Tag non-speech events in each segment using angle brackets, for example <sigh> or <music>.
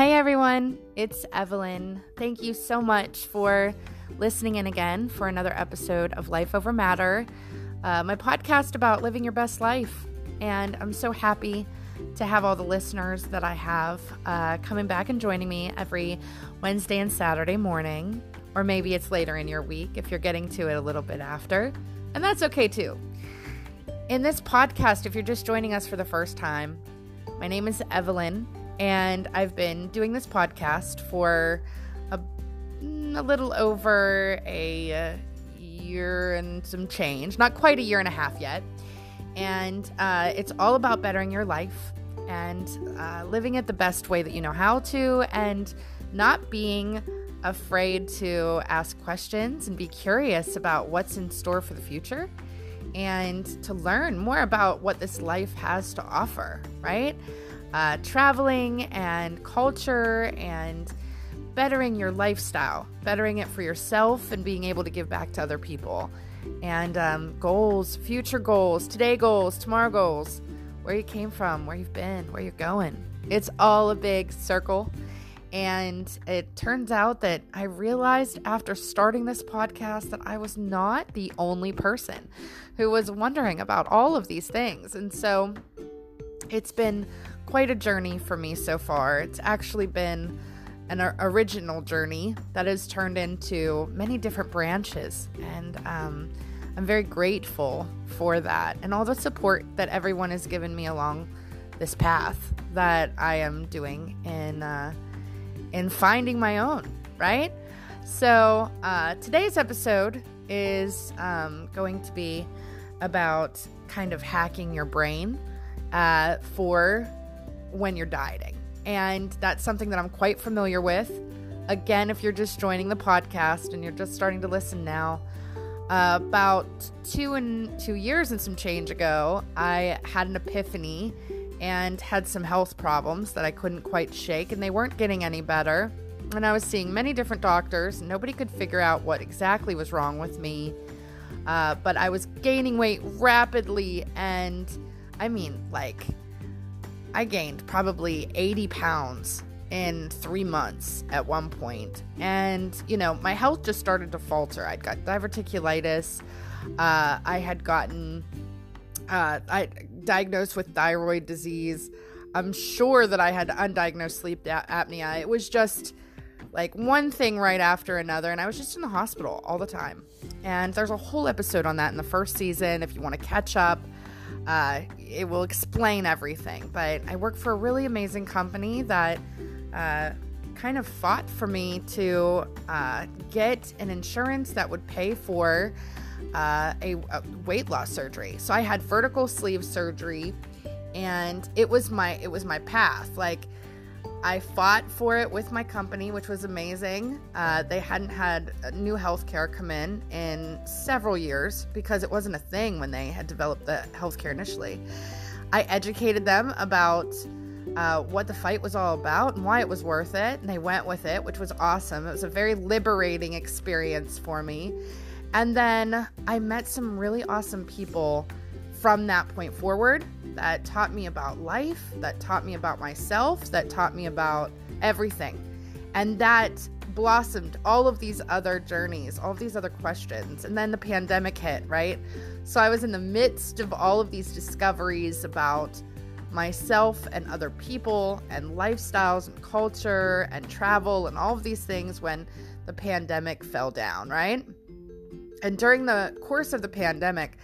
Hey everyone, it's Evelyn. Thank you so much for listening in again for another episode of Life Over Matter, uh, my podcast about living your best life. And I'm so happy to have all the listeners that I have uh, coming back and joining me every Wednesday and Saturday morning, or maybe it's later in your week if you're getting to it a little bit after. And that's okay too. In this podcast, if you're just joining us for the first time, my name is Evelyn and I've been doing this podcast for a, mm, a little over a uh, year and some change, not quite a year and a half yet. And uh, it's all about bettering your life and uh, living it the best way that you know how to, and not being afraid to ask questions and be curious about what's in store for the future and to learn more about what this life has to offer, right? Uh, traveling and culture and bettering your lifestyle, bettering it for yourself and being able to give back to other people. And um, goals, future goals, today goals, tomorrow goals, where you came from, where you've been, where you're going. It's all a big circle. And it turns out that I realized after starting this podcast that I was not the only person who was wondering about all of these things. And so it's been quite a journey for me so far. It's actually been an original journey that has turned into many different branches. And um, I'm very grateful for that and all the support that everyone has given me along this path that I am doing in, uh, in finding my own, right? So uh, today's episode is um, going to be about kind of hacking your brain uh, for when you're dieting. And that's something that I'm quite familiar with. Again, if you're just joining the podcast and you're just starting to listen now, uh, about two and two years and some change ago, I had an epiphany and had some health problems that I couldn't quite shake, and they weren't getting any better. And I was seeing many different doctors, nobody could figure out what exactly was wrong with me. Uh, but I was gaining weight rapidly, and I mean, like, I gained probably 80 pounds in three months at one point. And, you know, my health just started to falter. I'd got diverticulitis. Uh, I had gotten uh, I diagnosed with thyroid disease. I'm sure that I had undiagnosed sleep apnea. It was just like one thing right after another, and I was just in the hospital all the time. And there's a whole episode on that in the first season if you want to catch up. Uh, it will explain everything. But I work for a really amazing company that uh, kind of fought for me to uh, get an insurance that would pay for uh, a, a weight loss surgery. So I had vertical sleeve surgery, and it was my it was my path. Like I fought for it with my company, which was amazing. Uh, they hadn't had new healthcare come in in several years because it wasn't a thing when they had developed the healthcare initially. I educated them about uh, what the fight was all about and why it was worth it, and they went with it, which was awesome. It was a very liberating experience for me. And then I met some really awesome people from that point forward that taught me about life, that taught me about myself, that taught me about everything. And that blossomed all of these other journeys, all of these other questions. And then the pandemic hit, right? So I was in the midst of all of these discoveries about myself and other people and lifestyles and culture and travel and all of these things when the pandemic fell down, right? And during the course of the pandemic,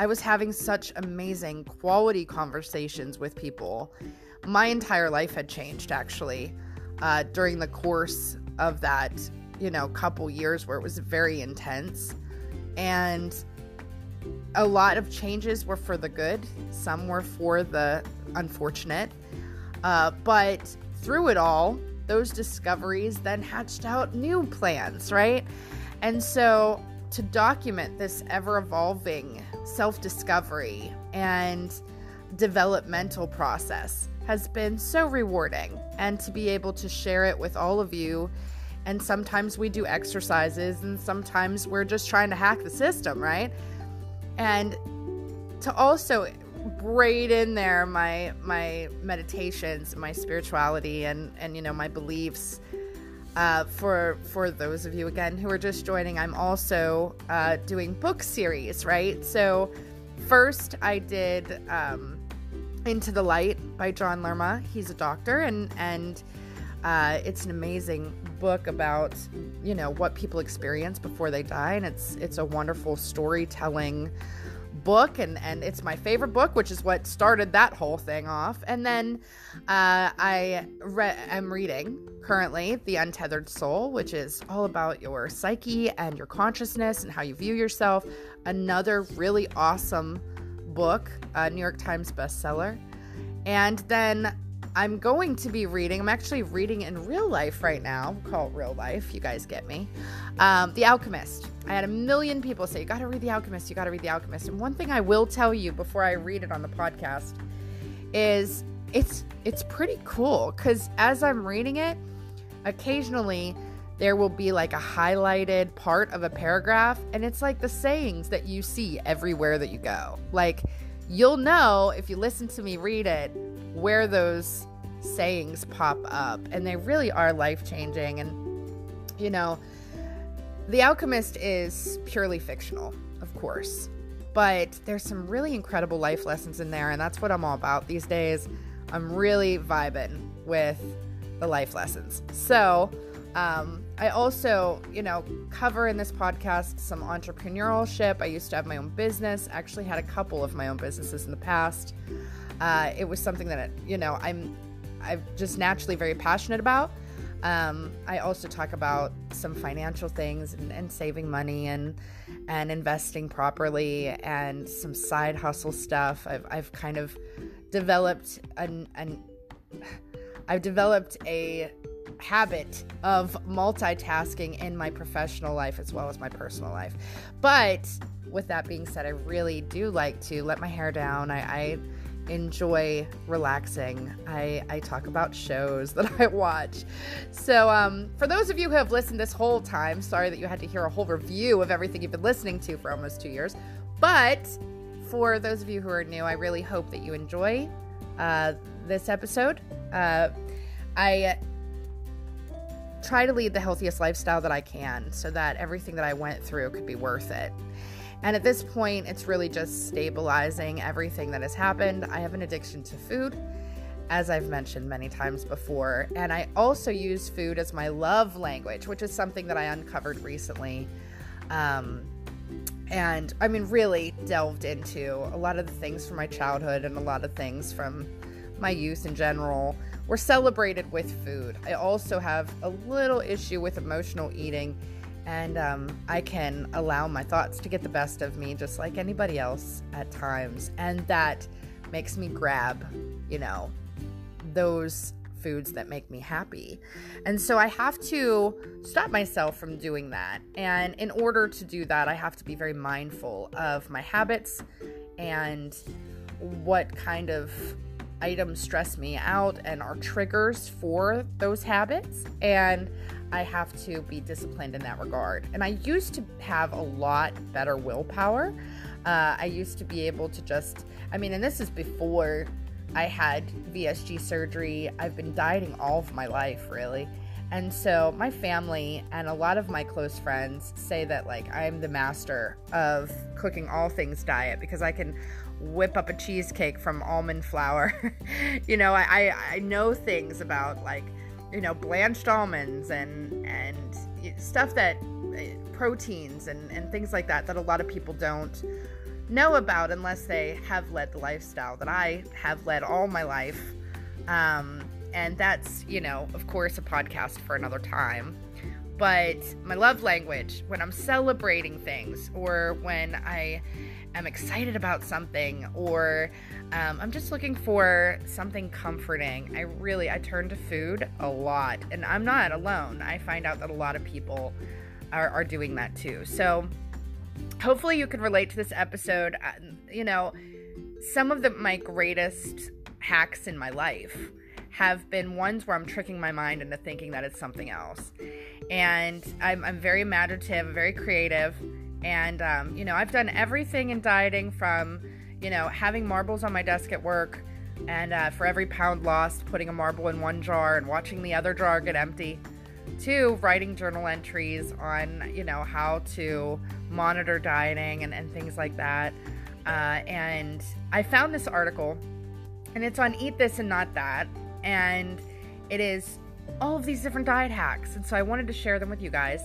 I was having such amazing quality conversations with people. My entire life had changed actually uh, during the course of that, you know, couple years where it was very intense. And a lot of changes were for the good, some were for the unfortunate. Uh, but through it all, those discoveries then hatched out new plans, right? And so to document this ever evolving self discovery and developmental process has been so rewarding. And to be able to share it with all of you. And sometimes we do exercises, and sometimes we're just trying to hack the system, right? And to also braid in there my my meditations, my spirituality, and and you know my beliefs. Uh, for for those of you again who are just joining, I'm also uh, doing book series, right? So first I did um, Into the Light by John Lerma. He's a doctor, and and uh, it's an amazing book about you know what people experience before they die, and it's it's a wonderful storytelling book and and it's my favorite book which is what started that whole thing off and then uh, i re- am reading currently the untethered soul which is all about your psyche and your consciousness and how you view yourself another really awesome book a new york times bestseller and then I'm going to be reading, I'm actually reading in real life right now. Call it real life. You guys get me. Um, the Alchemist. I had a million people say, You got to read The Alchemist. You got to read The Alchemist. And one thing I will tell you before I read it on the podcast is it's it's pretty cool because as I'm reading it, occasionally there will be like a highlighted part of a paragraph, and it's like the sayings that you see everywhere that you go. Like, you'll know if you listen to me read it where those sayings pop up, and they really are life changing. And, you know, The Alchemist is purely fictional, of course, but there's some really incredible life lessons in there, and that's what I'm all about these days. I'm really vibing with the life lessons. So, um, I also, you know, cover in this podcast some entrepreneurship. I used to have my own business, actually had a couple of my own businesses in the past. Uh, it was something that you know I'm I'm just naturally very passionate about. Um, I also talk about some financial things and, and, saving money and and investing properly and some side hustle stuff. I've I've kind of developed an an I've developed a habit of multitasking in my professional life as well as my personal life. But with that being said, I really do like to let my hair down. I, I enjoy relaxing. I, I talk about shows <laughs> that I watch. So, um, for those of you who have listened this whole time, sorry that you had to hear a whole review of everything you've been listening to for almost two years. But for those of you who are new, I really hope that you enjoy uh, this episode. Uh, I try to lead the healthiest lifestyle that I can so that everything that I went through could be worth it. And at this point, it's really just stabilizing everything that has happened. I have an addiction to food, as I've mentioned many times before. And I also use food as my love language, which is something that I uncovered recently. Um, and I mean, really delved into a lot of the things from my childhood and a lot of things from my youth in general were celebrated with food. I also have a little issue with emotional eating and um, I can allow my thoughts to get the best of me just like anybody else at times. And that makes me grab, you know, those foods that make me happy. And so I have to stop myself from doing that. And in order to do that, I have to be very mindful of my habits and what kind of items stress me out and are triggers for those habits. And I have to be disciplined in that regard. And I used to have a lot better willpower. Uh, I used to be able to just, I mean, and this is before I had VSG surgery. I've been dieting all of my life, really. And so my family and a lot of my close friends say that, like, I'm the master of cooking all things diet because I can whip up a cheesecake from almond flour. <laughs> you know, I, I, I know things about, like, you know blanched almonds and and stuff that eh, proteins and and things like that that a lot of people don't know about unless they have led the lifestyle that I have led all my life. Um, and that's, you know, of course, a podcast for another time. But my love language, when I'm celebrating things or when I am excited about something or um, I'm just looking for something comforting. I really I turn to food a lot, and I'm not alone. I find out that a lot of people are, are doing that too. So hopefully you can relate to this episode. Uh, you know, some of the my greatest hacks in my life have been ones where I'm tricking my mind into thinking that it's something else. And I'm, I'm very imaginative, very creative. And, um, you know, I've done everything in dieting from you know, having marbles on my desk at work and uh, for every pound lost, putting a marble in one jar and watching the other jar get empty. to writing journal entries on, you know, how to monitor dieting and, and things like that. Uh, and I found this article, and it's on Eat This and Not That. And it is all of these different diet hacks. And so I wanted to share them with you guys.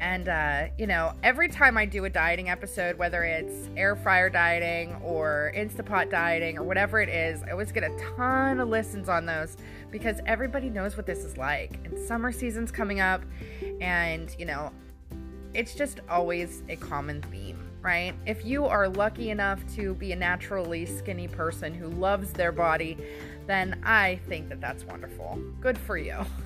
And, uh, you know, every time I do a dieting episode, whether it's air fryer dieting or Instapot dieting or whatever it is, I always get a ton of listens on those because everybody knows what this is like. And summer season's coming up, and, you know, it's just always a common theme, right? If you are lucky enough to be a naturally skinny person who loves their body, then I think that that's wonderful. Good for you. <laughs>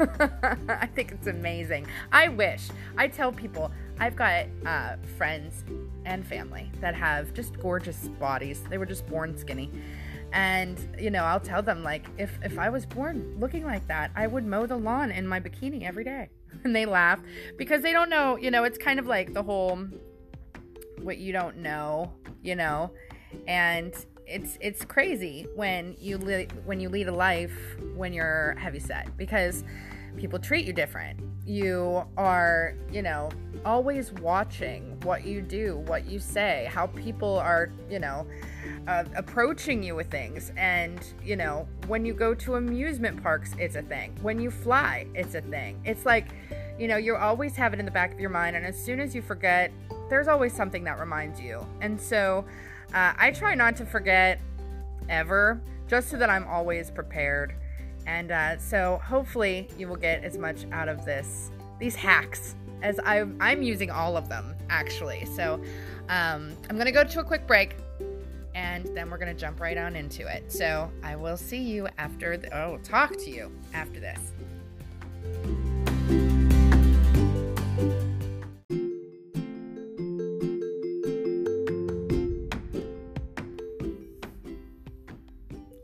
I think it's amazing. I wish. I tell people I've got uh, friends and family that have just gorgeous bodies. They were just born skinny. And, you know, I'll tell them, like, if, if I was born looking like that, I would mow the lawn in my bikini every day. <laughs> And they laugh because they don't know, you know, it's kind of like the whole what you don't know, you know. And it's it's crazy when you li- when you lead a life when you're heavy set because people treat you different. You are, you know, always watching what you do, what you say, how people are, you know, uh, approaching you with things. And, you know, when you go to amusement parks, it's a thing. When you fly, it's a thing. It's like, you know, you always have it in the back of your mind. And as soon as you forget, there's always something that reminds you. And so, uh, I try not to forget ever, just so that I'm always prepared. And uh, so hopefully you will get as much out of this, these hacks, as I, I'm using all of them actually. So um, I'm going to go to a quick break and then we're going to jump right on into it. So I will see you after, the, oh, talk to you after this.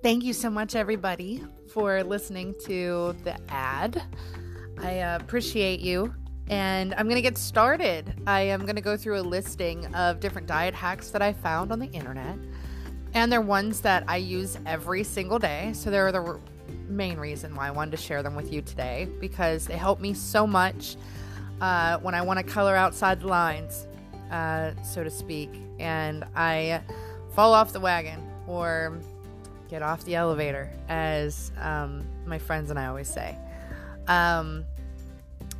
Thank you so much, everybody, for listening to the ad. I appreciate you. And I'm going to get started. I am going to go through a listing of different diet hacks that I found on the internet. And they're ones that I use every single day. So they're the main reason why I wanted to share them with you today because they help me so much uh, when I want to color outside the lines, uh, so to speak. And I fall off the wagon or get off the elevator, as um, my friends and I always say. Um,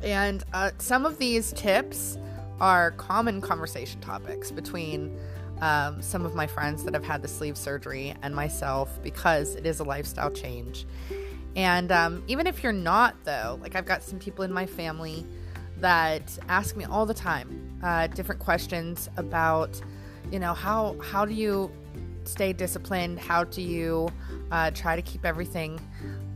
and uh, some of these tips are common conversation topics between um, some of my friends that have had the sleeve surgery and myself because it is a lifestyle change. And um, even if you're not, though, like I've got some people in my family that ask me all the time uh, different questions about, you know, how how do you stay disciplined? How do you uh, try to keep everything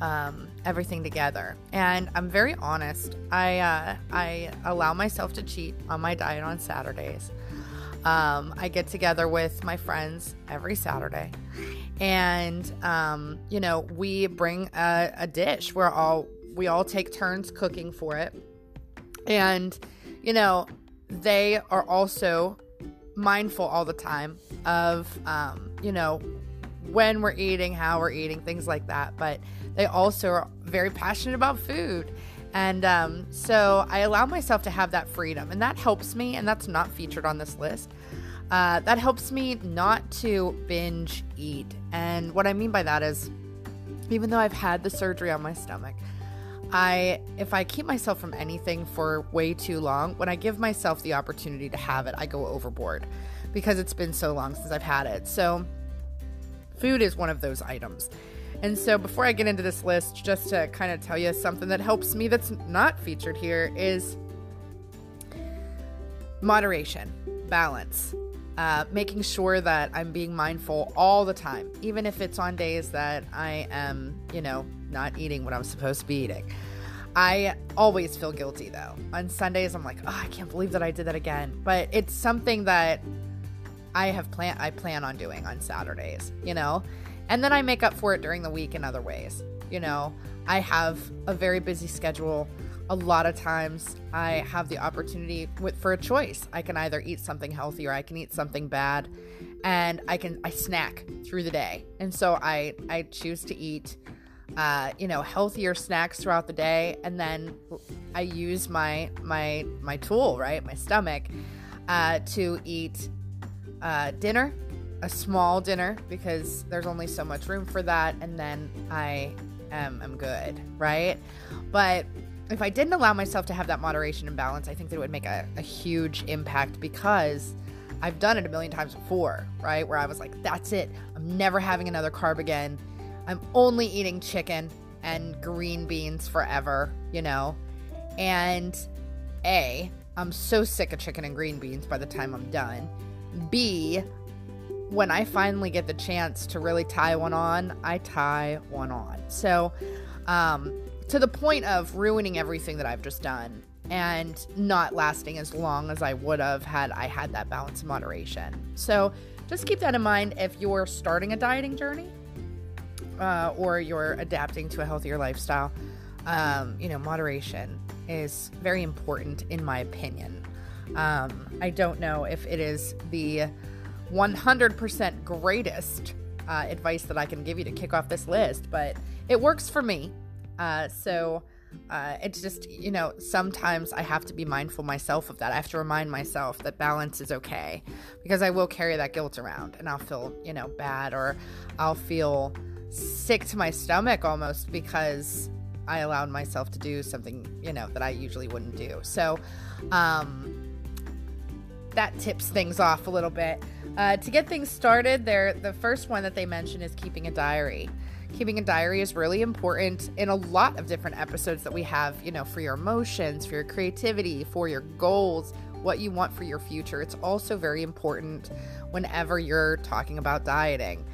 um, everything together? And I'm very honest. I uh, I allow myself to cheat on my diet on Saturdays. Um, I get together with my friends every Saturday, and um, you know we bring a, a dish. We're all we all take turns cooking for it, and you know they are also mindful all the time of, um, you know, when we're eating, how we're eating, things like that. But they also are very passionate about food. And um, so I allow myself to have that freedom, and that helps me. And that's not featured on this list. Uh, that helps me not to binge eat. And what I mean by that is, even though I've had the surgery on my stomach, I if I keep myself from anything for way too long, when I give myself the opportunity to have it, I go overboard because it's been so long since I've had it. So food is one of those items. And so before I get into this list, just to kind of tell you something that helps me that's not featured here is moderation, balance. Uh, making sure that I'm being mindful all the time, even if it's on days that I am, you know, not eating what I'm supposed to be eating. I always feel guilty though. On Sundays, I'm like, oh, I can't believe that I did that again. But it's something that I have plan I plan on doing on Saturdays, you know, and then I make up for it during the week in other ways. You know, I have a very busy schedule a lot of times I have the opportunity with, for a choice. I can either eat something healthy or I can eat something bad, and I can I snack through the day. And so I I choose to eat, uh, you know, healthier snacks throughout the day, and then I use my my my tool, right, my stomach, uh, to eat uh, dinner, a small dinner because there's only so much room for that, and then I am am good, right? But if I didn't allow myself to have that moderation and balance, I think that it would make a, a huge impact because I've done it a million times before, right? Where I was like, that's it. I'm never having another carb again. I'm only eating chicken and green beans forever, you know? And A, I'm so sick of chicken and green beans by the time I'm done. B, when I finally get the chance to really tie one on, I tie one on. So, um, to the point of ruining everything that I've just done and not lasting as long as I would have had I had that balance and moderation. So, just keep that in mind if you're starting a dieting journey uh, or you're adapting to a healthier lifestyle. Um, you know, moderation is very important in my opinion. Um, I don't know if it is the 100% greatest uh, advice that I can give you to kick off this list, but it works for me. Uh, so uh, it's just, you know, sometimes I have to be mindful myself of that. I have to remind myself that balance is okay because I will carry that guilt around and I'll feel, you know, bad or I'll feel sick to my stomach almost because I allowed myself to do something, you know, that I usually wouldn't do. So, um, that tips things off a little bit. Uh, to get things started, there the first one that they mention is keeping a diary. Keeping a diary is really important in a lot of different episodes that we have, you know, for your emotions, for your creativity, for your goals, what you want for your future. It's also very important whenever you're talking about dieting.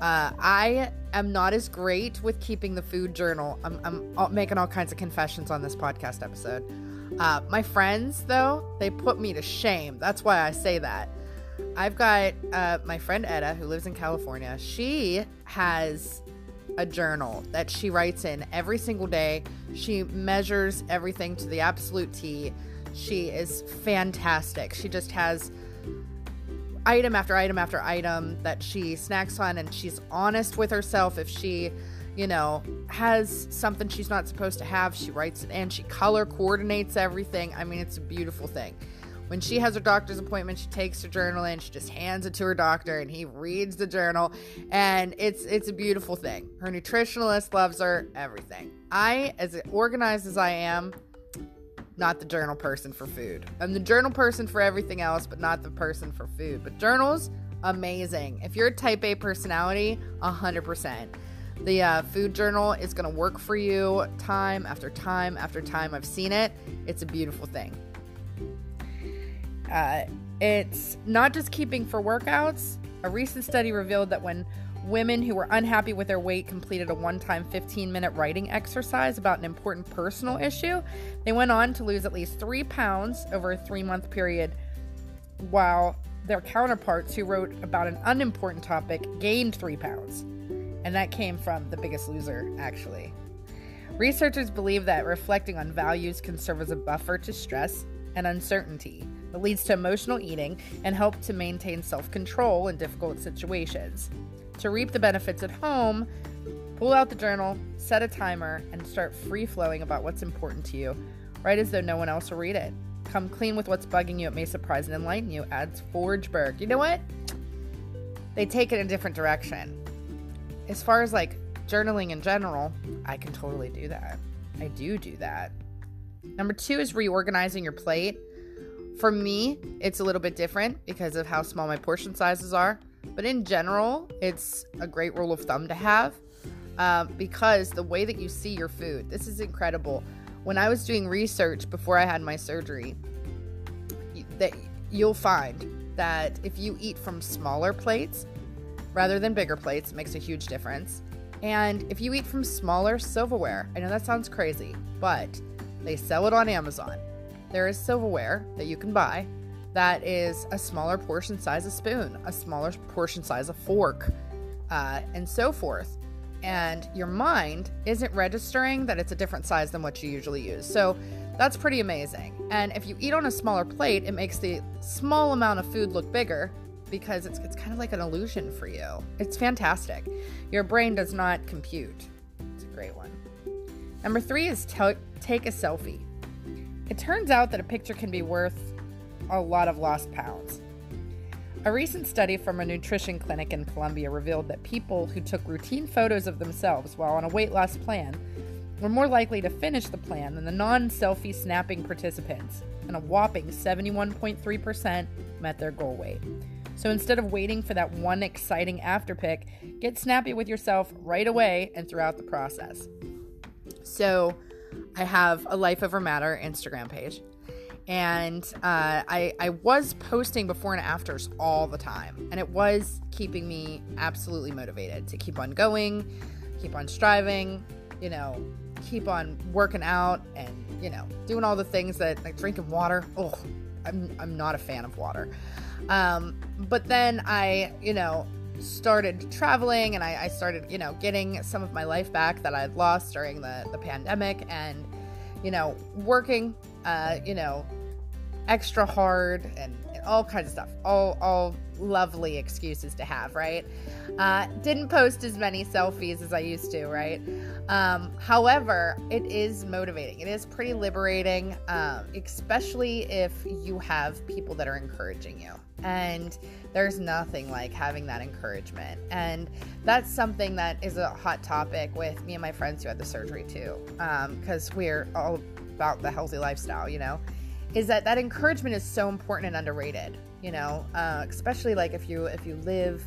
Uh, I am not as great with keeping the food journal. I'm, I'm making all kinds of confessions on this podcast episode. Uh, my friends, though, they put me to shame. That's why I say that. I've got uh, my friend Etta, who lives in California. She has a journal that she writes in every single day. She measures everything to the absolute T. She is fantastic. She just has item after item after item that she snacks on, and she's honest with herself. If she you know, has something she's not supposed to have, she writes it and She color coordinates everything. I mean, it's a beautiful thing. When she has her doctor's appointment, she takes her journal in, she just hands it to her doctor and he reads the journal and it's it's a beautiful thing. Her nutritionalist loves her, everything. I as organized as I am, not the journal person for food. I'm the journal person for everything else, but not the person for food. But journals, amazing. If you're a type A personality, 100%. The uh, food journal is going to work for you time after time after time. I've seen it, it's a beautiful thing. Uh, it's not just keeping for workouts. A recent study revealed that when women who were unhappy with their weight completed a one time 15 minute writing exercise about an important personal issue, they went on to lose at least three pounds over a three month period, while their counterparts who wrote about an unimportant topic gained three pounds. And that came from The Biggest Loser, actually. Researchers believe that reflecting on values can serve as a buffer to stress and uncertainty that leads to emotional eating and help to maintain self control in difficult situations. To reap the benefits at home, pull out the journal, set a timer, and start free flowing about what's important to you, right as though no one else will read it. Come clean with what's bugging you, it may surprise and enlighten you, adds Forgeberg. You know what? They take it in a different direction as far as like journaling in general, I can totally do that. I do do that. Number two is reorganizing your plate. For me, it's a little bit different because of how small my portion sizes are. But in general, it's a great rule of thumb to have uh, because the way that you see your food, this is incredible. When I was doing research before I had my surgery, that you'll find that if you eat from smaller plates, rather than bigger plates makes a huge difference. And if you eat from smaller silverware, I know that sounds crazy, but they sell it on Amazon. There is silverware that you can buy that is a smaller portion size of spoon, a smaller portion size of fork, uh, and so forth. and your mind isn't registering that it's a different size than what you usually use. So that's pretty amazing. And if you eat on a smaller plate, it makes the small amount of food look bigger because it's, it's kind of like an illusion for you. It's fantastic. Your brain does not compute. It's a great one. Number three is t- take a selfie. It turns out that a picture can be worth a lot of lost pounds. A recent study from a nutrition clinic in Colombia revealed that people who took routine photos of themselves while on a weight loss plan were more likely to finish the plan than the non selfie snapping participants, and a whopping 71.3% met their goal weight. So instead of waiting for that one exciting after pic, get snappy with yourself right away and throughout the process. So I have a Life Over Matter Instagram page and uh, I, I was posting before and afters all the time. And it was keeping me absolutely motivated to keep on going keep on striving you know keep on working out and you know doing all the things that like drinking water. Oh i'm, I'm not a fan of water. Um, but then i you know started traveling and I, I started you know getting some of my life back that i'd lost during the, the pandemic and you know working uh, you know, extra hard and, all kinds of stuff. All all lovely excuses to have, right? Uh, didn't post as many selfies as I used to, right? Um, however, it is motivating. It is pretty liberating, um, especially if you have people that are encouraging you. And there's nothing like having that encouragement. And that's something that is a hot topic with me and my friends who had the surgery too, because um, we're all about the healthy lifestyle, you know, is that that encouragement is so important and underrated, you know, uh, especially like if you if you live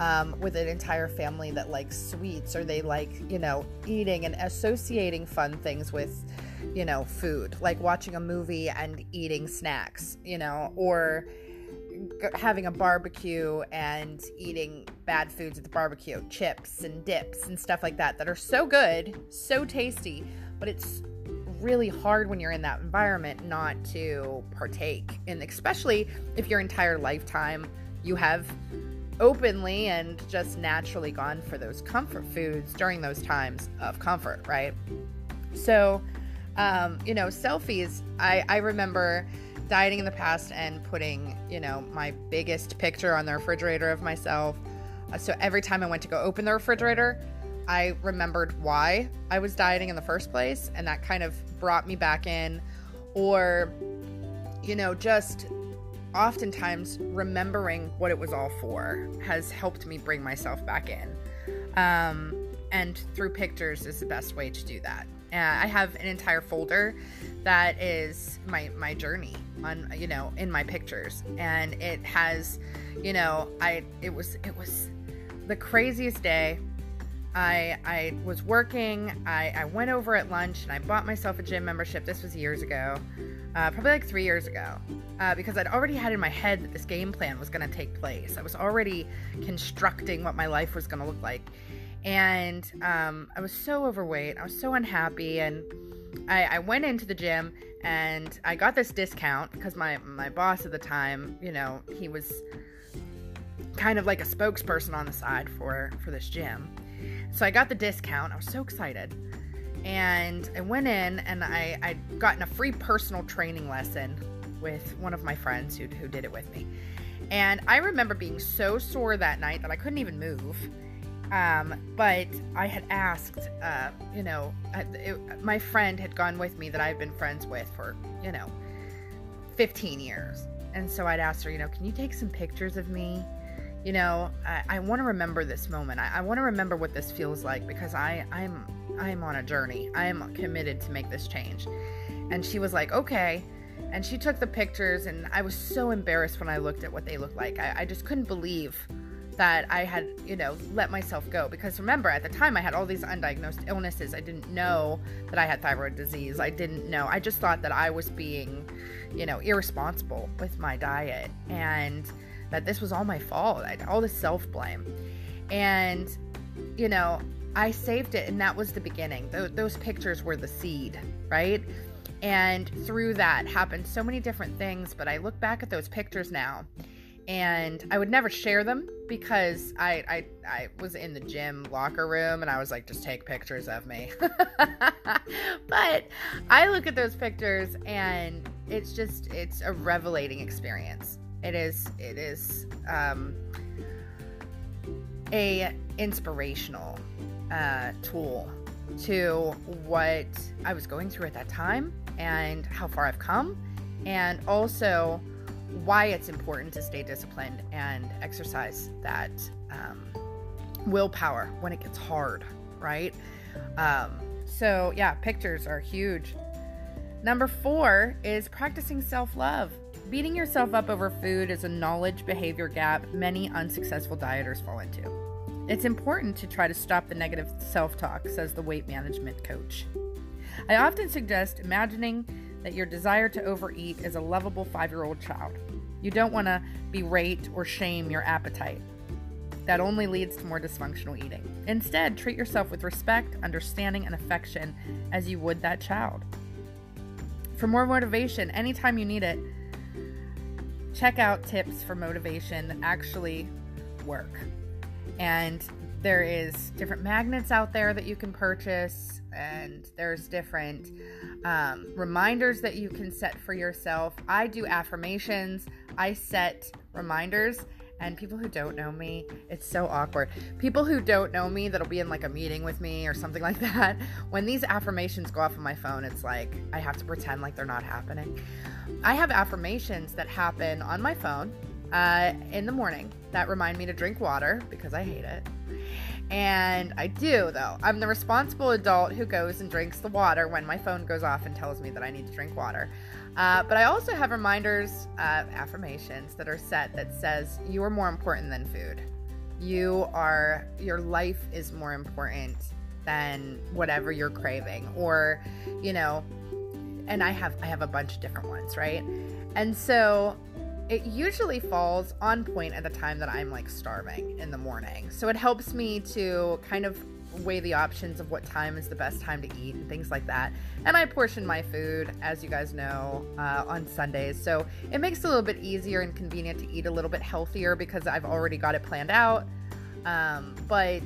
um, with an entire family that likes sweets or they like you know eating and associating fun things with you know food like watching a movie and eating snacks you know or having a barbecue and eating bad foods at the barbecue chips and dips and stuff like that that are so good so tasty but it's really hard when you're in that environment not to partake and especially if your entire lifetime you have openly and just naturally gone for those comfort foods during those times of comfort right? So um, you know selfies i i remember dieting in the past and putting you know my biggest picture on the refrigerator of myself. Uh, so every time i went to go open the refrigerator I remembered why I was dieting in the first place, and that kind of brought me back in. Or, you know, just oftentimes remembering what it was all for has helped me bring myself back in. Um, and through pictures is the best way to do that. Uh, I have an entire folder that is my my journey on you know in my pictures, and it has, you know, I it was it was the craziest day I I was working. I, I went over at lunch and I bought myself a gym membership. This was years ago, uh, probably like three years ago, uh, because I'd already had in my head that this game plan was going to take place. I was already constructing what my life was going to look like, and um, I was so overweight. I was so unhappy, and I, I went into the gym and I got this discount because my my boss at the time, you know, he was kind of like a spokesperson on the side for for this gym so I got the discount. I was so excited. And I went in and I, I'd gotten a free personal training lesson with one of my friends who, who did it with me. And I remember being so sore that night that I couldn't even move. Um, but I had asked, uh, you know, it, my friend had gone with me that I've been friends with for, you know, 15 years. And so I'd asked her, you know, can you take some pictures of me? You know, I, I want to remember this moment. I, I want to remember what this feels like because I, I'm I'm on a journey. I am committed to make this change. And she was like, okay. And she took the pictures, and I was so embarrassed when I looked at what they looked like. I, I just couldn't believe that I had, you know, let myself go. Because remember, at the time, I had all these undiagnosed illnesses. I didn't know that I had thyroid disease. I didn't know. I just thought that I was being, you know, irresponsible with my diet. And, that this was all my fault, all the self blame. And, you know, I saved it, and that was the beginning. Th- those pictures were the seed, right? And through that happened so many different things. But I look back at those pictures now, and I would never share them because I, I I was in the gym locker room and I was like, just take pictures of me. <laughs> but I look at those pictures and it's just it's a revelating experience. It is it is um, a inspirational uh, tool to what I was going through at that time and how far I've come, and also why it's important to stay disciplined and exercise that um, willpower when it gets hard, right? Um, so, yeah, pictures are huge. Number four is practicing self love. Beating yourself up over food is a knowledge behavior gap many unsuccessful dieters fall into. It's important to try to stop the negative self talk, says the weight management coach. I often suggest imagining that your desire to overeat is a lovable five year old child. You don't want to berate or shame your appetite. That only leads to more dysfunctional eating. Instead, treat yourself with respect, understanding, and affection as you would that child. For more motivation, anytime you need it, check out tips for motivation that actually work. And there is different magnets out there that you can purchase and there's different um, reminders that you can set for yourself i do affirmations i set reminders and people who don't know me it's so awkward people who don't know me that'll be in like a meeting with me or something <laughs> like that when these affirmations go off on my phone it's like i have to pretend like they're not happening i have affirmations that happen on my phone uh, in the morning that remind me to drink water because i hate it and I do, though. I'm the responsible adult who goes and drinks the water when my phone goes off and tells me that I need to drink water. Uh, but I also have reminders, uh, affirmations that are set that says you are more important than food. You are, your life is more important than whatever you're craving, or, you know, and I have I have a bunch of different ones, right? And so it usually falls on point at the time that I'm like starving in the morning. So it helps me to kind of weigh the options of what time is the best time to eat and things like that. And I portion my food, as you guys know, uh, on Sundays. So it makes it a little bit easier and convenient to eat a little bit healthier because I've already got it planned out. Um, but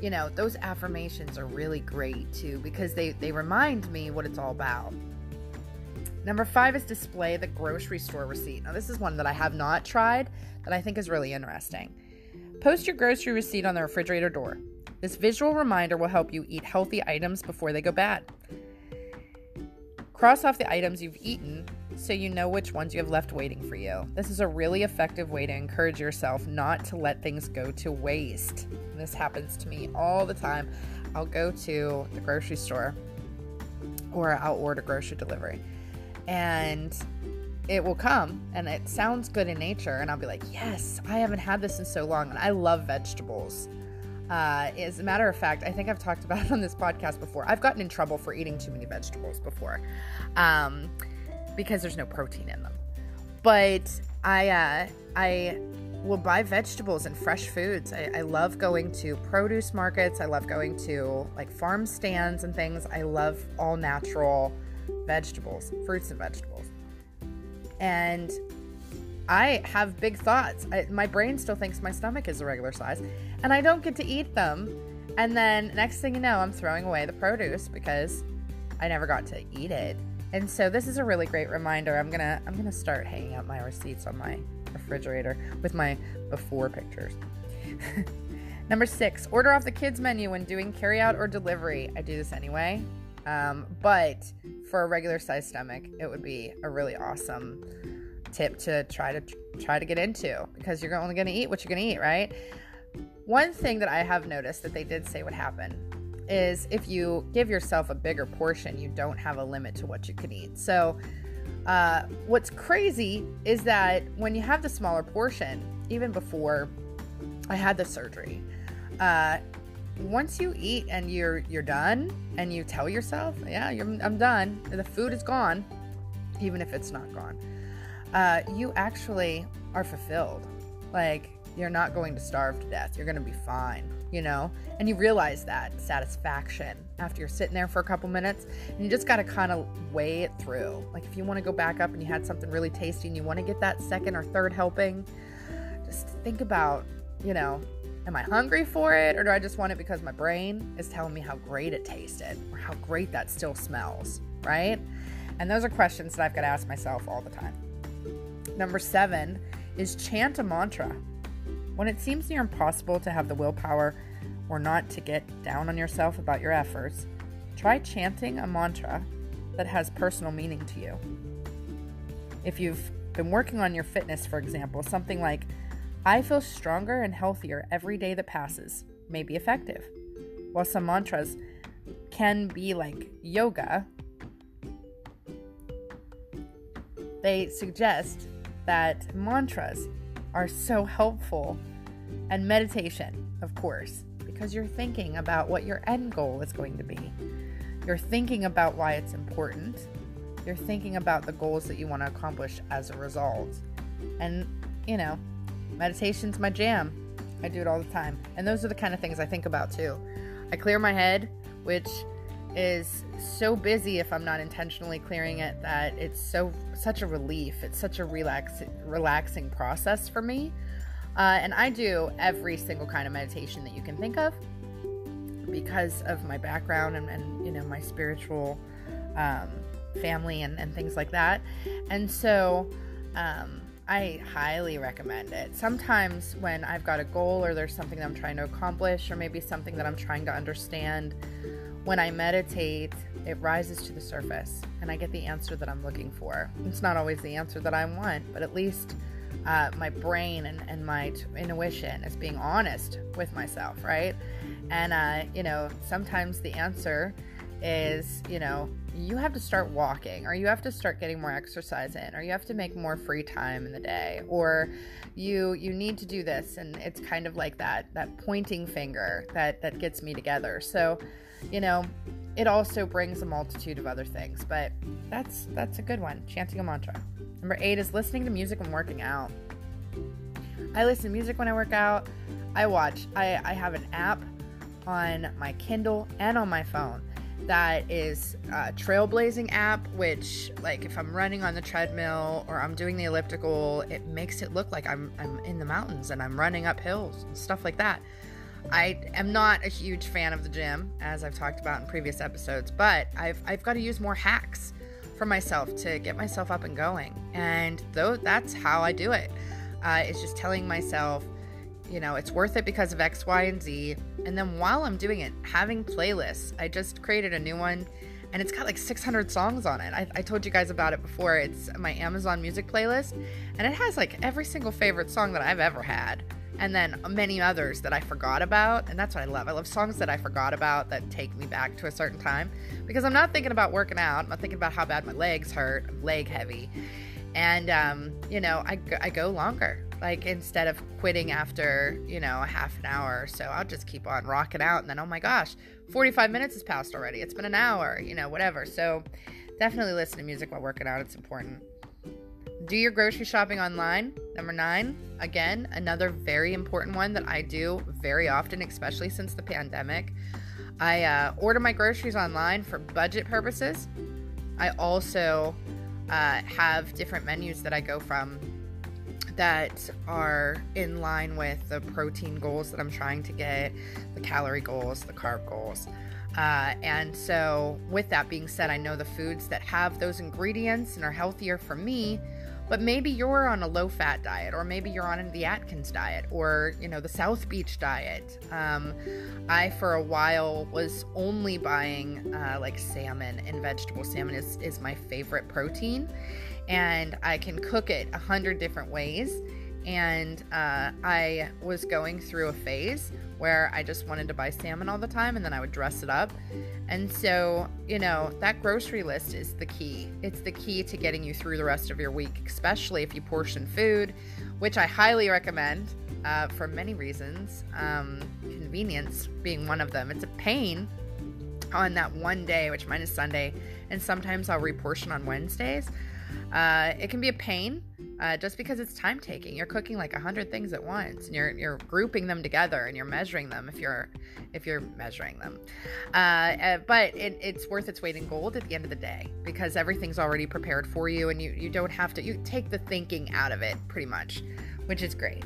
you know, those affirmations are really great too because they, they remind me what it's all about. Number five is display the grocery store receipt. Now, this is one that I have not tried that I think is really interesting. Post your grocery receipt on the refrigerator door. This visual reminder will help you eat healthy items before they go bad. Cross off the items you've eaten so you know which ones you have left waiting for you. This is a really effective way to encourage yourself not to let things go to waste. This happens to me all the time. I'll go to the grocery store or I'll order grocery delivery and it will come and it sounds good in nature and i'll be like yes i haven't had this in so long and i love vegetables uh, as a matter of fact i think i've talked about it on this podcast before. I've gotten in trouble for eating too many vegetables before um, because there's no protein in them. But i uh, i will buy vegetables and fresh foods. I, I love going to produce markets. I love going to like farm stands and things. I love all natural vegetables, fruits and vegetables. And I have big thoughts. I, my brain still thinks my stomach is a regular size, and I don't get to eat them. And then next thing you know, I'm throwing away the produce because I never got to eat it. And so this is a really great reminder. I'm gonna I'm gonna start hanging out my receipts on my refrigerator with my before pictures. <laughs> Number six, order off the kids menu when doing carryout or delivery. I do this anyway. Um, but for a regular size stomach, it would be a really awesome tip to try to try to get into because you're only going to eat what you're going to eat, right? One thing that I have noticed that they did say would happen is if you give yourself a bigger portion, you don't have a limit to what you can eat. So, uh, what's crazy is that when you have the smaller portion, even before I had the surgery, uh, once you eat and you're you're done and you tell yourself yeah i'm done the food is gone even if it's not gone uh, you actually are fulfilled like you're not going to starve to death you're going to be fine you know and you realize that satisfaction after you're sitting there for a couple minutes and you just got to kind of weigh it through like if you want to go back up and you had something really tasty and you want to get that second or third helping just think about, you know, am I hungry for it or do I just want it because my brain is telling me how great it tasted or how great that still smells, right? And those are questions that I've got to ask myself all the time. Number seven is chant a mantra. When it seems near impossible to have the willpower or not to get down on yourself about your efforts, try chanting a mantra that has personal meaning to you. If you've been working on your fitness, for example, something like, I feel stronger and healthier every day that passes, may be effective. While some mantras can be like yoga, they suggest that mantras are so helpful and meditation, of course, because you're thinking about what your end goal is going to be. You're thinking about why it's important. You're thinking about the goals that you want to accomplish as a result. And, you know, meditation's my jam. I do it all the time. And those are the kind of things I think about too. I clear my head, which is so busy if I'm not intentionally clearing it that it's so such a relief. It's such a relax relaxing process for me. Uh, and I do every single kind of meditation that you can think of because of my background and, and you know my spiritual um, family and, and things like that. And so um, I highly recommend it. Sometimes when I've got a goal or there's something that I'm trying to accomplish or maybe something that I'm trying to understand, when I meditate, it rises to the surface and I get the answer that I'm looking for. It's not always the answer that I want, but at least uh, my brain and, and my t- intuition is being honest with myself, right? And, uh, you know, sometimes the answer is, you know, you have to start walking or you have to start getting more exercise in or you have to make more free time in the day or you you need to do this and it's kind of like that that pointing finger that that gets me together so you know it also brings a multitude of other things but that's that's a good one. Chanting a mantra. Number eight is listening to music when working out. I listen to music when i work out. I watch i i have an app on my kindle and on my phone that is a trailblazing app which like if i'm running on the treadmill or i'm doing the elliptical it makes it look like i'm, I'm in the mountains and i'm running up hills and stuff like that i am not a huge fan of the gym as i've talked about in previous episodes but i've, I've got to use more hacks for myself to get myself up and going and though that's how i do it uh, it's just telling myself you know, it's worth it because of X, Y, and Z. And then while I'm doing it, having playlists. I just created a new one and it's got like 600 songs on it. I, I, told you guys about it before. It's my Amazon Music playlist, and it has like every single favorite song that I've ever had, and then many others that I forgot about. And that's what I love. I love songs that I forgot about that take me back to a certain time because I'm not thinking about working out. I'm not thinking about how bad my legs hurt. I'm leg heavy. And, um, you know, I, I go longer. Like instead of quitting after, you know, a half an hour or so, I'll just keep on rocking out. And then, oh my gosh, 45 minutes has passed already. It's been an hour, you know, whatever. So definitely listen to music while working out. It's important. Do your grocery shopping online. Number nine, again, another very important one that I do very often, especially since the pandemic. I uh, order my groceries online for budget purposes. I also uh, have different menus that I go from that are in line with the protein goals that I'm trying to get, the calorie goals, the carb goals. Uh, and so, with that being said, I know the foods that have those ingredients and are healthier for me but maybe you're on a low fat diet or maybe you're on the atkins diet or you know the south beach diet. Um, i for a while was only buying uh, like salmon and vegetable. Salmon is, is my favorite protein and i can cook it a hundred different ways. And uh, I was going through a phase where I just wanted to buy salmon all the time and then I would dress it up. And so, you know, that grocery list is the key. It's the key to getting you through the rest of your week, especially if you portion food, which I highly recommend uh, for many reasons. Um, convenience being one of them. It's a pain on that one day, which mine is Sunday, and sometimes I'll reportion on Wednesdays. Uh, it can be a pain uh, just because it's time taking. You're cooking like a hundred things at once, and you're you're grouping them together, and you're measuring them if you're if you're measuring them. Uh, uh, but it, it's worth its weight in gold at the end of the day because everything's already prepared for you, and you you don't have to. You take the thinking out of it pretty much, which is great.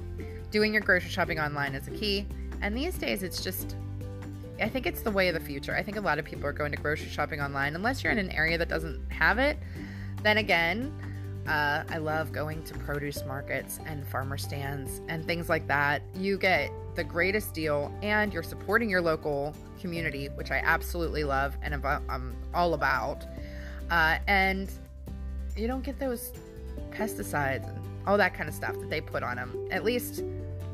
doing your grocery shopping online is a key. And these days, it's just, I think it's the way of the future. I think a lot of people are going to grocery shopping online, unless you're in an area that doesn't have it. Then again, uh, I love going to produce markets and farmer stands and things like that. You get the greatest deal and you're supporting your local community, which I absolutely love and I'm all about. Uh, and you don't get those pesticides and all that kind of stuff that they put on them, at least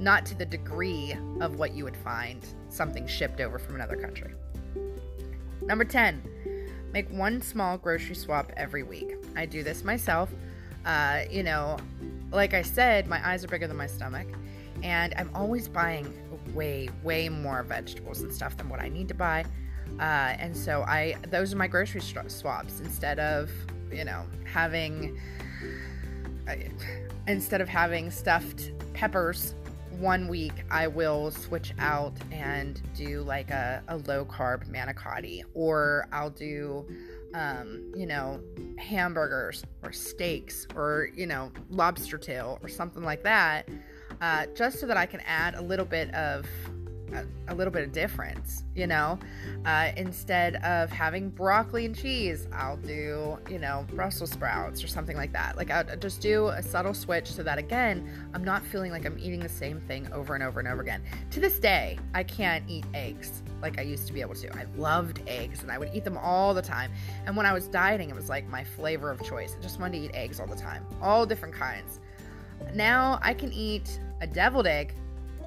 not to the degree of what you would find something shipped over from another country. Number 10, make one small grocery swap every week. I do this myself. Uh, you know, like I said, my eyes are bigger than my stomach, and I'm always buying way, way more vegetables and stuff than what I need to buy. Uh, and so I, those are my grocery swaps instead of, you know, having, instead of having stuffed peppers one week I will switch out and do like a, a low carb manicotti, or I'll do um, you know, hamburgers or steaks or, you know, lobster tail or something like that, uh, just so that I can add a little bit of a, a little bit of difference, you know. Uh, instead of having broccoli and cheese, I'll do, you know, Brussels sprouts or something like that. Like, I'll just do a subtle switch so that, again, I'm not feeling like I'm eating the same thing over and over and over again. To this day, I can't eat eggs like I used to be able to. I loved eggs and I would eat them all the time. And when I was dieting, it was like my flavor of choice. I just wanted to eat eggs all the time, all different kinds. Now I can eat a deviled egg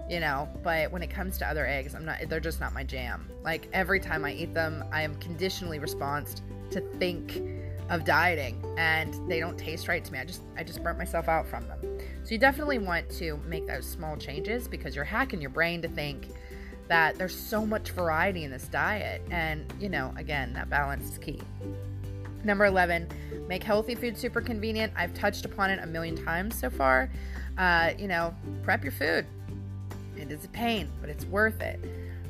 you know but when it comes to other eggs i'm not they're just not my jam like every time i eat them i am conditionally responded to think of dieting and they don't taste right to me i just i just burnt myself out from them so you definitely want to make those small changes because you're hacking your brain to think that there's so much variety in this diet. And you know again that balance is key. Number 11 make healthy food super convenient. I've touched upon it a million times so far. Uh, you know prep your food. It is a pain, but it's worth it.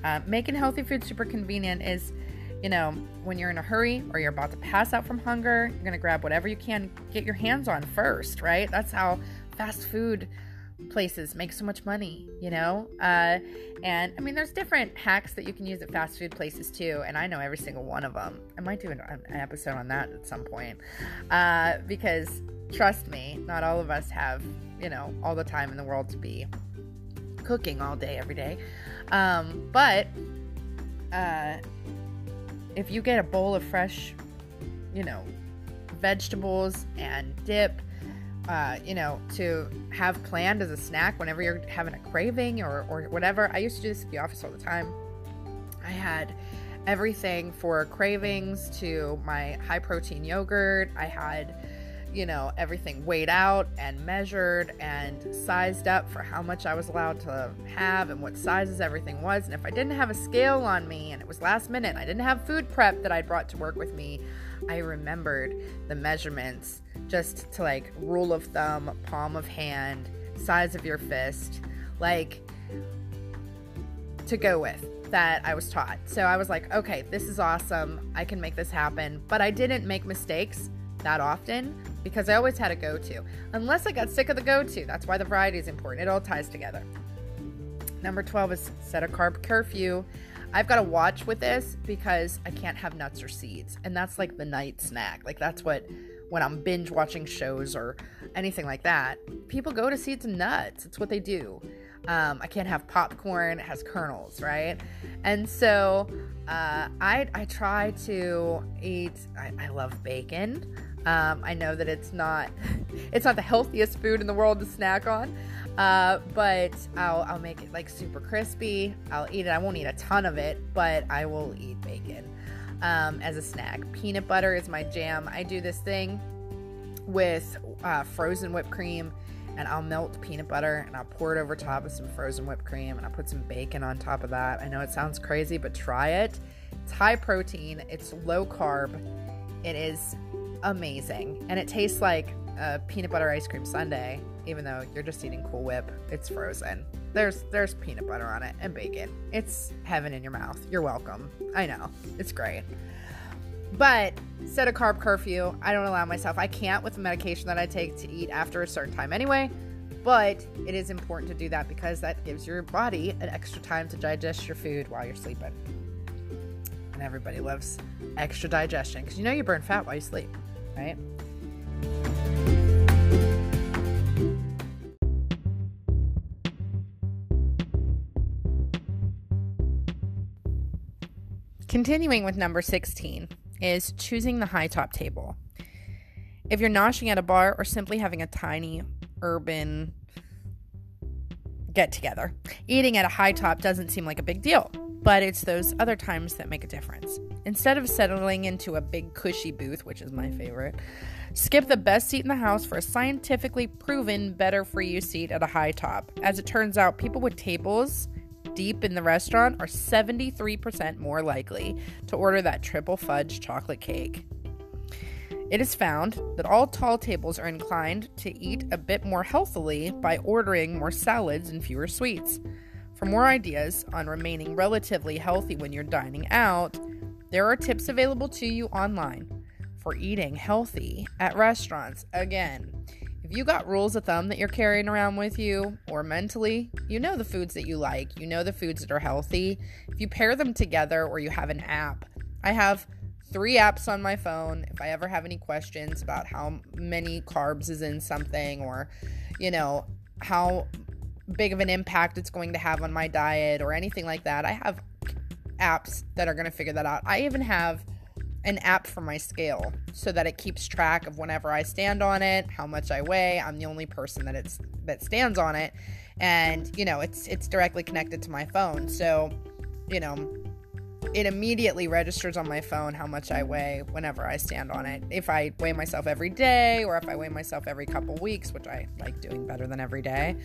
Uh, making healthy food super convenient is, you know, when you're in a hurry or you're about to pass out from hunger, you're going to grab whatever you can. Get your hands on first, right? That's how fast food places make so much money, you know? Uh, and I mean, there's different hacks that you can use at fast food places too, and I know every single one of them. I might do an, an episode on that at some point uh, because trust me, not all of us have, you know, all the time in the world to be cooking all day, every day. Um, but uh, if you get a bowl of fresh, you know, vegetables and dip, uh, you know, to have planned as a snack whenever you're having a craving or, or whatever. I used to do this at the office all the time. I had everything for cravings to my high protein yogurt. I had you know, everything weighed out and measured and sized up for how much I was allowed to have and what sizes everything was. And if I didn't have a scale on me and it was last minute I didn't have food prep that I'd brought to work with me, I remembered the measurements just to like rule of thumb, palm of hand, size of your fist, like to go with that I was taught. So I was like, okay, this is awesome. I can make this happen. But I didn't make mistakes that often because I always had a go to. Unless I got sick of the go to. That's why the variety is important. It all ties together. Number 12 is set a carb curfew. I've got to watch with this because I can't have nuts or seeds. And that's like the night snack. Like, that's what, when I'm binge watching shows or anything like that, people go to seeds and nuts. It's what they do. Um, I can't have popcorn, it has kernels, right? And so uh, I, I try to eat, I, I love bacon. Um, I know that it's not <laughs> it's not the healthiest food in the world to snack on, uh, but I'll I'll make it like super crispy. I'll eat it. I won't eat a ton of it, but I will eat bacon um, as a snack. Peanut butter is my jam. I do this thing with uh, frozen whipped cream and I'll melt peanut butter and I'll pour it over top of some frozen whipped cream and I'll put some bacon on top of that. I know it sounds crazy, but try it. It's high protein, it's low carb, it is amazing. And it tastes like a peanut butter ice cream sundae, even though you're just eating Cool Whip. It's frozen. There's there's peanut butter on it and bacon. It's heaven in your mouth. You're welcome. I know. It's great. But set a carb curfew. I don't allow myself. I can't with the medication that I take to eat after a certain time anyway. But it is important to do that because that gives your body an extra time to digest your food while you're sleeping. And everybody loves extra digestion because you know you burn fat while you sleep, right? Continuing with number 16 is choosing the high top table. If you're noshing at a bar or simply having a tiny urban get together, eating at a high top doesn't seem like a big deal, but it's those other times that make a difference. Instead of settling into a big cushy booth, which is my favorite, skip the best seat in the house for a scientifically proven better for you seat at a high top. As it turns out, people with tables deep in the restaurant are 73% more likely to order that triple fudge chocolate cake. It is found that all tall tables are inclined to eat a bit more healthily by ordering more salads and fewer sweets. For more ideas on remaining relatively healthy when you're dining out, there are tips available to you online for eating healthy at restaurants. Again, if you got rules of thumb that you're carrying around with you or mentally, you know the foods that you like, you know the foods that are healthy. If you pair them together or you have an app, I have three apps on my phone. If I ever have any questions about how many carbs is in something or, you know, how big of an impact it's going to have on my diet or anything like that, I have apps that are going to figure that out. I even have an app for my scale so that it keeps track of whenever I stand on it, how much I weigh. I'm the only person that it's that stands on it. And, you know, it's it's directly connected to my phone. So, you know, it immediately registers on my phone how much I weigh whenever I stand on it. If I weigh myself every day or if I weigh myself every couple weeks, which I like doing better than every day,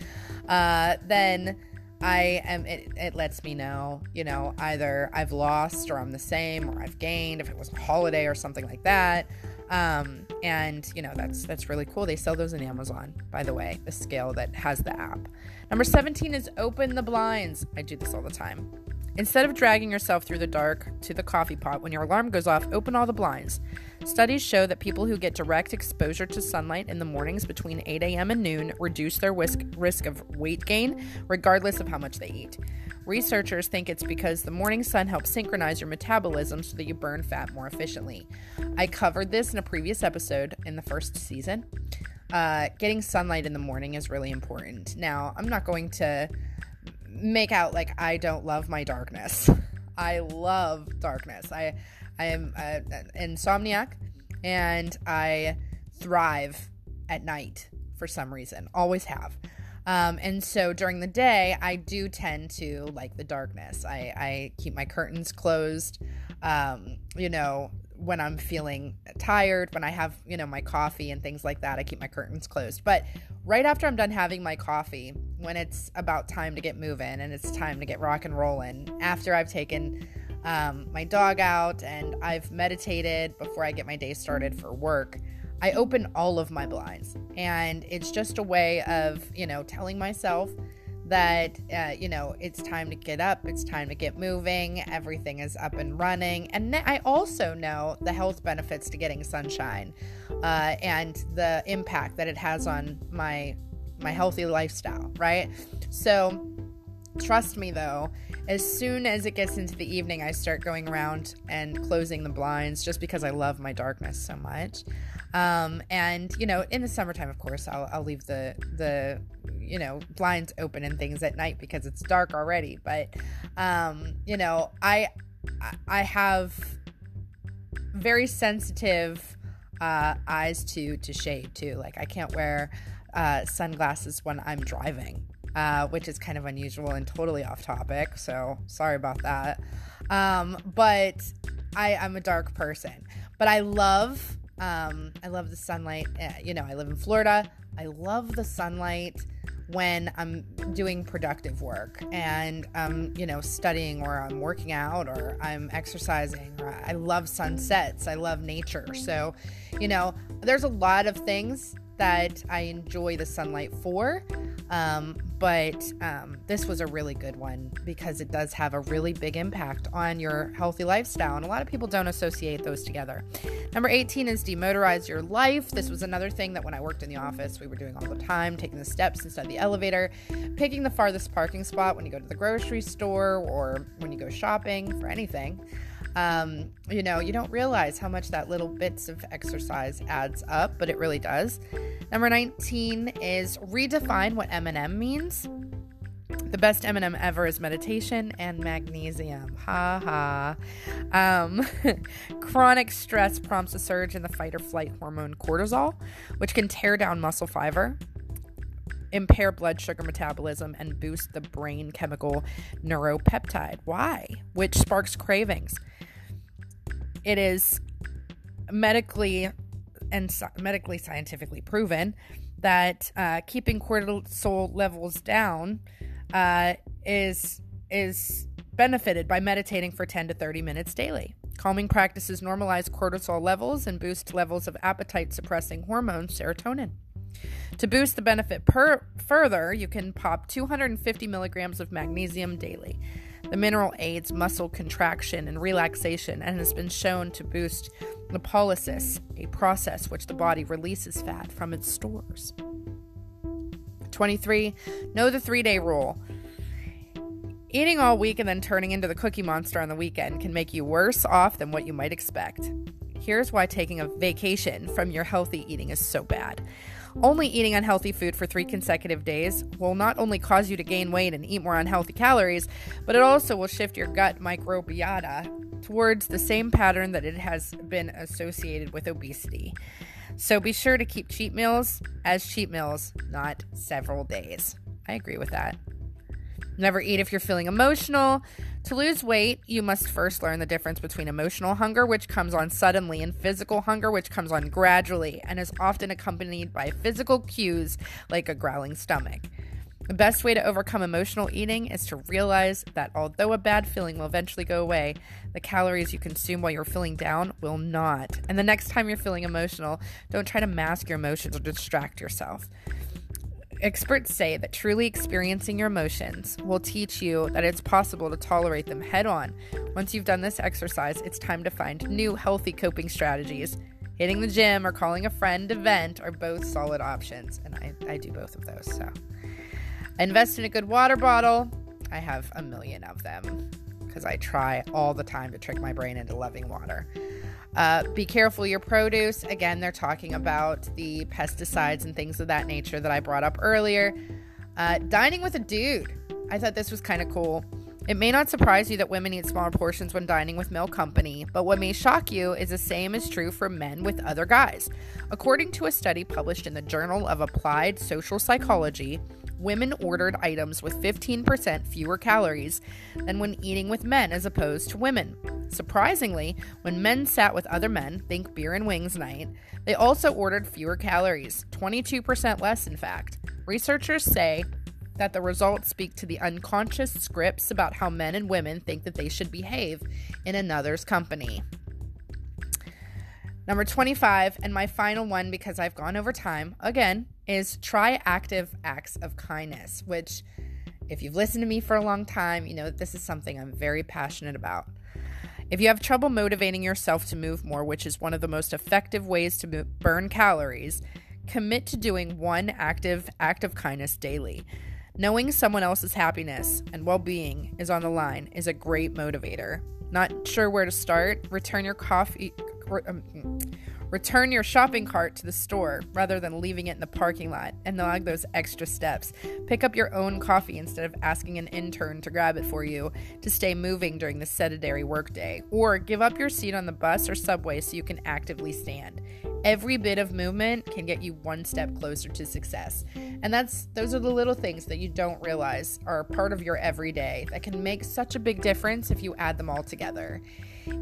uh, then I am it, it lets me know, you know, either I've lost or I'm the same or I've gained if it was a holiday or something like that. Um, and you know, that's that's really cool. They sell those in Amazon, by the way, the scale that has the app. Number 17 is open the blinds. I do this all the time. Instead of dragging yourself through the dark to the coffee pot when your alarm goes off, open all the blinds. Studies show that people who get direct exposure to sunlight in the mornings between 8 a.m. and noon reduce their risk, risk of weight gain, regardless of how much they eat. Researchers think it's because the morning sun helps synchronize your metabolism so that you burn fat more efficiently. I covered this in a previous episode in the first season. Uh, getting sunlight in the morning is really important. Now, I'm not going to make out like I don't love my darkness. <laughs> I love darkness. I I am an insomniac and I thrive at night for some reason. Always have. Um, and so during the day, I do tend to like the darkness. I, I keep my curtains closed. Um, you know, when I'm feeling tired, when I have, you know, my coffee and things like that, I keep my curtains closed. But right after I'm done having my coffee, when it's about time to get moving and it's time to get rock and rolling, after I've taken um, my dog out and I've meditated before I get my day started for work, I open all of my blinds. And it's just a way of, you know, telling myself that uh, you know it's time to get up it's time to get moving everything is up and running. And i also know the health benefits to getting sunshine uh, and the impact that it has on my my healthy lifestyle right? So trust me though as soon as it gets into the evening i start going around and closing the blinds just because i love my darkness so much um, and you know, in the summertime, of course, I'll, I'll leave the the you know blinds open and things at night because it's dark already. But um, you know, I I have very sensitive uh, eyes to to shade too. Like I can't wear uh, sunglasses when I'm driving, uh, which is kind of unusual and totally off topic. So sorry about that. Um, but I, I'm a dark person, but I love um, I love the sunlight. Uh, you know, I live in Florida. I love the sunlight when I'm doing productive work and I'm, you know, studying or I'm working out or I'm exercising. I love sunsets. I love nature. So, you know, there's a lot of things that I enjoy the sunlight for. Um, but um, this was a really good one because it does have a really big impact on your healthy lifestyle. And a lot of people don't associate those together. Number 18 is demotorize your life. This was another thing that when I worked in the office, we were doing all the time taking the steps instead of the elevator, picking the farthest parking spot when you go to the grocery store or when you go shopping for anything. Um, you know, you don't realize how much that little bits of exercise adds up, but it really does. Number 19 is redefine what M&M means. The best M&M ever is meditation and magnesium. Ha ha. Um, <laughs> chronic stress prompts a surge in the fight or flight hormone cortisol, which can tear down muscle fiber, impair blood sugar metabolism, and boost the brain chemical neuropeptide Y? Which sparks cravings. It is medically and medically scientifically proven that uh, keeping cortisol levels down uh, is is benefited by meditating for 10 to 30 minutes daily. Calming practices normalize cortisol levels and boost levels of appetite suppressing hormone serotonin. To boost the benefit per- further, you can pop 250 milligrams of magnesium daily. The mineral aids muscle contraction and relaxation and has been shown to boost lipolysis, a process which the body releases fat from its stores. 23. Know the three day rule. Eating all week and then turning into the cookie monster on the weekend can make you worse off than what you might expect. Here's why taking a vacation from your healthy eating is so bad. Only eating unhealthy food for three consecutive days will not only cause you to gain weight and eat more unhealthy calories, but it also will shift your gut microbiota towards the same pattern that it has been associated with obesity. So be sure to keep cheat meals as cheat meals, not several days. I agree with that. Never eat if you're feeling emotional. To lose weight, you must first learn the difference between emotional hunger, which comes on suddenly, and physical hunger, which comes on gradually and is often accompanied by physical cues like a growling stomach. The best way to overcome emotional eating is to realize that although a bad feeling will eventually go away, the calories you consume while you're feeling down will not. And the next time you're feeling emotional, don't try to mask your emotions or distract yourself. Experts say that truly experiencing your emotions will teach you that it's possible to tolerate them head on. Once you've done this exercise, it's time to find new healthy coping strategies. Hitting the gym or calling a friend to vent are both solid options, and I, I do both of those. So, I invest in a good water bottle. I have a million of them because I try all the time to trick my brain into loving water. Uh, be careful your produce. Again, they're talking about the pesticides and things of that nature that I brought up earlier. Uh, dining with a dude. I thought this was kind of cool. It may not surprise you that women eat smaller portions when dining with male company, but what may shock you is the same is true for men with other guys. According to a study published in the Journal of Applied Social Psychology, women ordered items with 15% fewer calories than when eating with men as opposed to women. Surprisingly, when men sat with other men, think beer and wings night, they also ordered fewer calories, 22% less, in fact. Researchers say that the results speak to the unconscious scripts about how men and women think that they should behave in another's company. Number 25, and my final one because I've gone over time again, is try active acts of kindness, which, if you've listened to me for a long time, you know that this is something I'm very passionate about. If you have trouble motivating yourself to move more, which is one of the most effective ways to burn calories, commit to doing one active act of kindness daily. Knowing someone else's happiness and well being is on the line is a great motivator. Not sure where to start? Return your coffee. Um, Return your shopping cart to the store rather than leaving it in the parking lot and log those extra steps. Pick up your own coffee instead of asking an intern to grab it for you to stay moving during the sedentary workday. Or give up your seat on the bus or subway so you can actively stand. Every bit of movement can get you one step closer to success. And that's those are the little things that you don't realize are part of your everyday that can make such a big difference if you add them all together.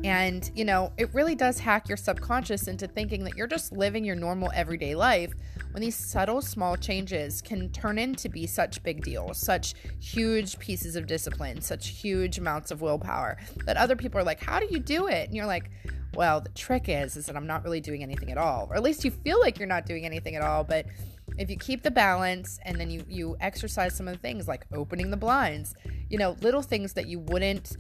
And, you know, it really does hack your subconscious into thinking that you're just living your normal everyday life when these subtle small changes can turn into be such big deals, such huge pieces of discipline, such huge amounts of willpower that other people are like, "How do you do it?" And you're like, "Well, the trick is is that I'm not really doing anything at all." Or at least you feel like you're not doing anything at all, but if you keep the balance and then you you exercise some of the things like opening the blinds, you know, little things that you wouldn't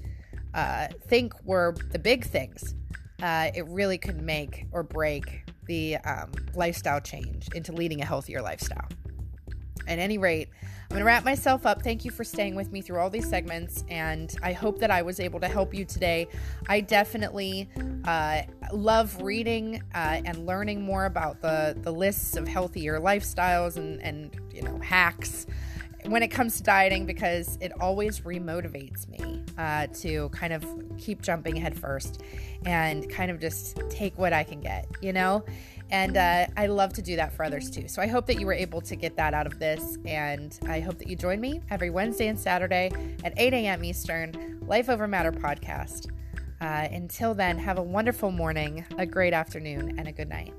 uh, think were the big things, uh, it really could make or break the um, lifestyle change into leading a healthier lifestyle. At any rate, I'm going to wrap myself up. Thank you for staying with me through all these segments, and I hope that I was able to help you today. I definitely uh, love reading uh, and learning more about the the lists of healthier lifestyles and and you know hacks when it comes to dieting because it always remotivates me uh, to kind of keep jumping head first and kind of just take what I can get, you know? And uh, I love to do that for others too. So I hope that you were able to get that out of this. And I hope that you join me every Wednesday and Saturday at 8 a.m. Eastern, Life Over Matter podcast. Uh, until then, have a wonderful morning, a great afternoon, and a good night.